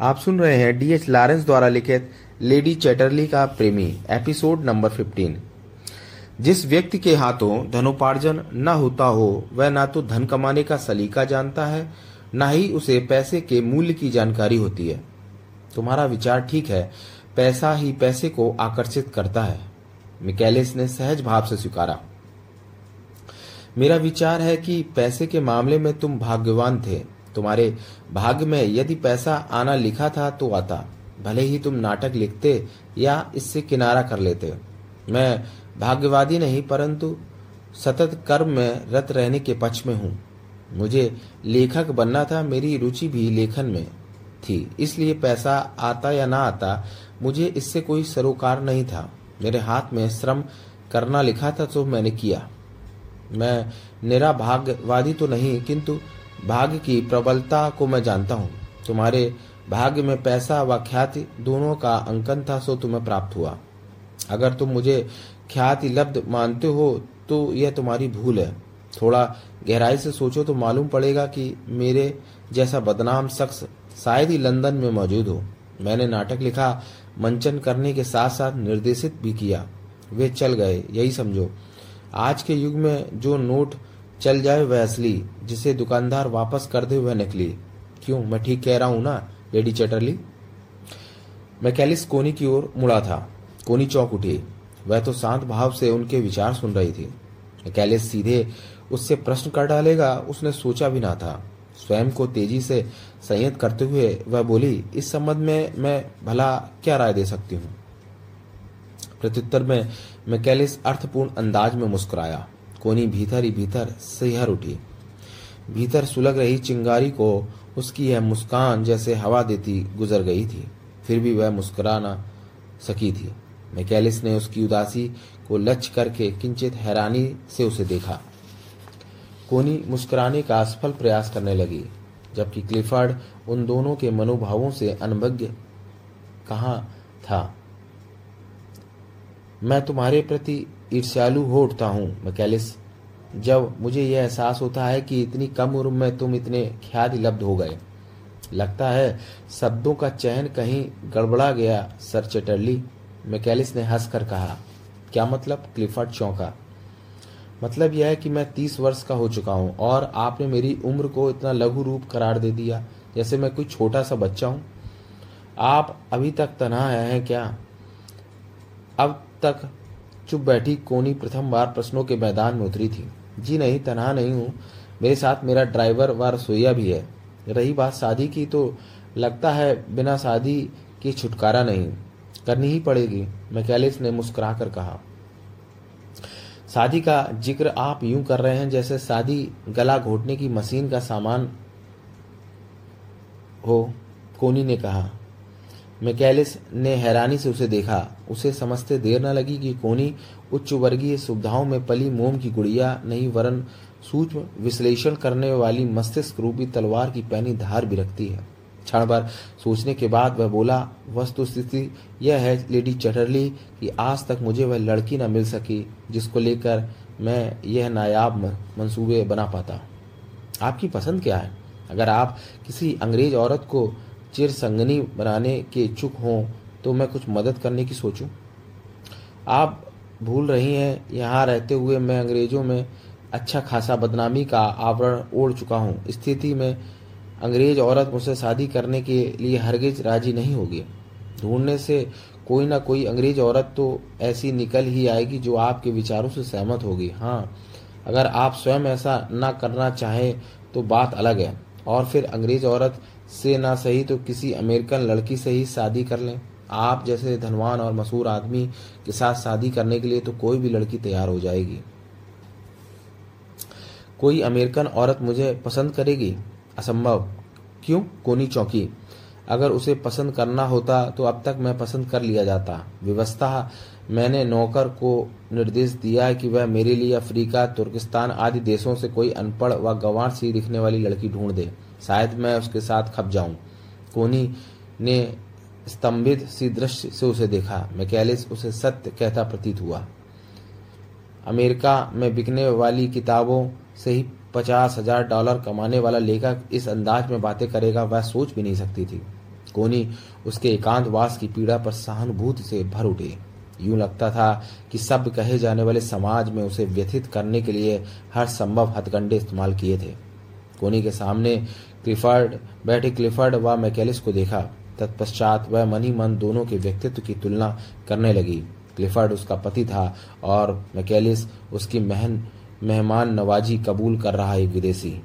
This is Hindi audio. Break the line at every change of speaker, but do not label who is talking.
आप सुन रहे हैं डी एच लॉरेंस द्वारा लिखित लेडी चैटरली का प्रेमी एपिसोड नंबर 15 जिस व्यक्ति के हाथों धनोपार्जन न होता हो, वह ना तो धन कमाने का सलीका जानता है, न ही उसे पैसे के मूल्य की जानकारी होती है। तुम्हारा विचार ठीक है, पैसा ही पैसे को आकर्षित करता है। मिकेलिस ने सहज भाव से स्वीकारा। मेरा विचार है कि पैसे के मामले में तुम भाग्यवान थे तुम्हारे भाग्य में यदि पैसा आना लिखा था तो आता। भले ही तुम नाटक लिखते या इससे किनारा कर लेते। मैं भाग्यवादी नहीं, परंतु सतत कर्म में रत रहने के पक्ष में हूँ। मुझे लेखक बनना था, मेरी रुचि भी लेखन में थी। इसलिए पैसा आता या ना आता, मुझे इससे कोई सरोकार नहीं था। मेरे हाथ में श्रम करना लिखा था तो मैंने किया। मैं निरा भाग्यवादी तो नहीं, किंतु भाग्य की प्रबलता को मैं जानता हूँ। तुम्हारे भाग्य में पैसा व ख्याति दोनों का अंकन था, सो तुम्हें प्राप्त हुआ। अगर तुम मुझे ख्याति लब्ध मानते हो तो यह तुम्हारी भूल है। थोड़ा गहराई से सोचो तो मालूम पड़ेगा कि मेरे जैसा बदनाम शख्स शायद ही लंदन में मौजूद हो। मैंने नाटक लिखा, मंचन करने के साथ साथ निर्देशित भी किया। वे चल गए, यही समझो। आज के युग में जो नोट चल जाए वह असली, जिसे दुकानदार वापस कर दे वह नकली। क्यों? मैं ठीक कह रहा हूँ ना, लेडी चटरली? मैकेलिस कोनी की ओर मुड़ा था। कोनी चौक उठी। वह तो शांत भाव से उनके विचार सुन रही थी। मैकेलिस सीधे उससे प्रश्न कर डालेगा, उसने सोचा भी ना था। स्वयं को तेज़ी से संयत करते हुए वह बोली, इस संबंध में मैं भला क्या राय दे सकती हूँ? प्रत्युत्तर में मैकेलिस अर्थपूर्ण अंदाज में मुस्कुराया। कोनी भीतर ही भीतर सिहर उठी। भीतर सुलग रही चिंगारी को उसकी यह मुस्कान जैसे हवा देती गुजर गई थी। फिर भी वह मुस्कुरा न सकी थी। मैकेलिस ने उसकी उदासी को लक्ष्य करके किंचित हैरानी से उसे देखा। कोनी मुस्कुराने का असफल प्रयास करने लगी, जबकि क्लिफर्ड उन दोनों के मनोभावों से अनभिज्ञ कहा था? मैं तुम्हारे प्रति ईर्ष्यालु हो उठता हूँ, मैकेलिस। जब मुझे यह एहसास होता है कि इतनी कम उम्र में तुम इतने ख्याति लब्ध हो गए, लगता है शब्दों का चयन कहीं गड़बड़ा गया, सर चटरली। मैकेलिस ने हंसकर कहा, क्या मतलब? क्लिफर्ड चौंका मतलब यह है कि मैं तीस वर्ष का हो चुका हूँ और आपने मेरी उम्र को इतना लघु रूप करार दे दिया, जैसे मैं कोई छोटा सा बच्चा हूँ। आप अभी तक तनहा हैं क्या? अब तक चुप बैठी कोनी प्रथम बार प्रश्नों के मैदान में उतरी थी। जी नहीं, तनहा नहीं हूँ। मेरे साथ मेरा ड्राइवर व रसोईया भी है। रही बात शादी की तो लगता है बिना शादी की छुटकारा नहीं। करनी ही पड़ेगी, मैकेलिस ने मुस्कुरा कर कहा। शादी का ज़िक्र आप यूँ कर रहे हैं जैसे शादी गला घोटने की मशीन का सामान हो, कोनी ने कहा। मैकेलिस ने हैरानी से उसे देखा। उसे समझते देर न लगी कि कोनी उच्च वर्गीय सुविधाओं में पली मोम की गुड़िया नहीं, वरन सूक्ष्म विश्लेषण करने वाली मस्तिष्क रूपी तलवार की पैनी धार भी रखती है। क्षण भर सोचने के बाद वह बोला वस्तु स्थिति यह है, लेडी चटरली, कि आज तक मुझे वह लड़की न मिल सकी, जिसको लेकर मैं यह नायाब मंसूबे बना पाता। आपकी पसंद क्या है? अगर आप किसी अंग्रेज़ औरत को चिर संगनी बनाने के इच्छुक हों तो मैं कुछ मदद करने की सोचूं। आप भूल रही हैं, यहाँ रहते हुए मैं अंग्रेज़ों में अच्छा खासा बदनामी का आवरण ओढ़ चुका हूँ। स्थिति में अंग्रेज़ औरत मुझसे शादी करने के लिए हरगिज राज़ी नहीं होगी। ढूँढने से कोई ना कोई अंग्रेज़ औरत तो ऐसी निकल ही आएगी जो आपके विचारों से सहमत होगी। हाँ अगर आप स्वयं ऐसा ना करना चाहें तो बात अलग है। और फिर अंग्रेज़ औरत से ना सही तो किसी अमेरिकन लड़की से ही शादी कर लें। आप जैसे धनवान और मशहूर आदमी के साथ शादी करने के लिए तो कोई भी लड़की तैयार हो जाएगी। कोई अमेरिकन औरत मुझे पसंद करेगी? असंभव। क्यों? कोनी चौकी। अगर उसे पसंद करना होता तो अब तक मैं पसंद कर लिया जाता। व्यवस्था, मैंने नौकर को निर्देश दिया कि वह मेरे लिए अफ्रीका, तुर्किस्तान आदि देशों से कोई अनपढ़ व गंवार सी दिखने वाली लड़की ढूंढ दे। शायद मैं उसके साथ खप जाऊँ। कोनी ने स्तंभित सी दृश्य से उसे देखा। मैकेलिस उसे सत्य कहता प्रतीत हुआ। अमेरिका में बिकने वाली किताबों से ही पचास हज़ार डॉलर कमाने वाला लेखक इस अंदाज में बातें करेगा, वह सोच भी नहीं सकती थी। कोनी उसके एकांतवास की पीड़ा पर सहानुभूति से भर उठे। यूँ लगता था कि सब कहे जाने वाले समाज में उसे व्यथित करने के लिए हर संभव हथकंडे इस्तेमाल किए थे। कोनी के सामने क्लिफर्ड, बैठे क्लिफर्ड व मैकेलिस को देखा। तत्पश्चात वह मनी मन दोनों के व्यक्तित्व की तुलना करने लगी। क्लिफर्ड उसका पति था और मैकेलिस उसकी महन, मेहमान नवाजी कबूल कर रहा एक विदेशी।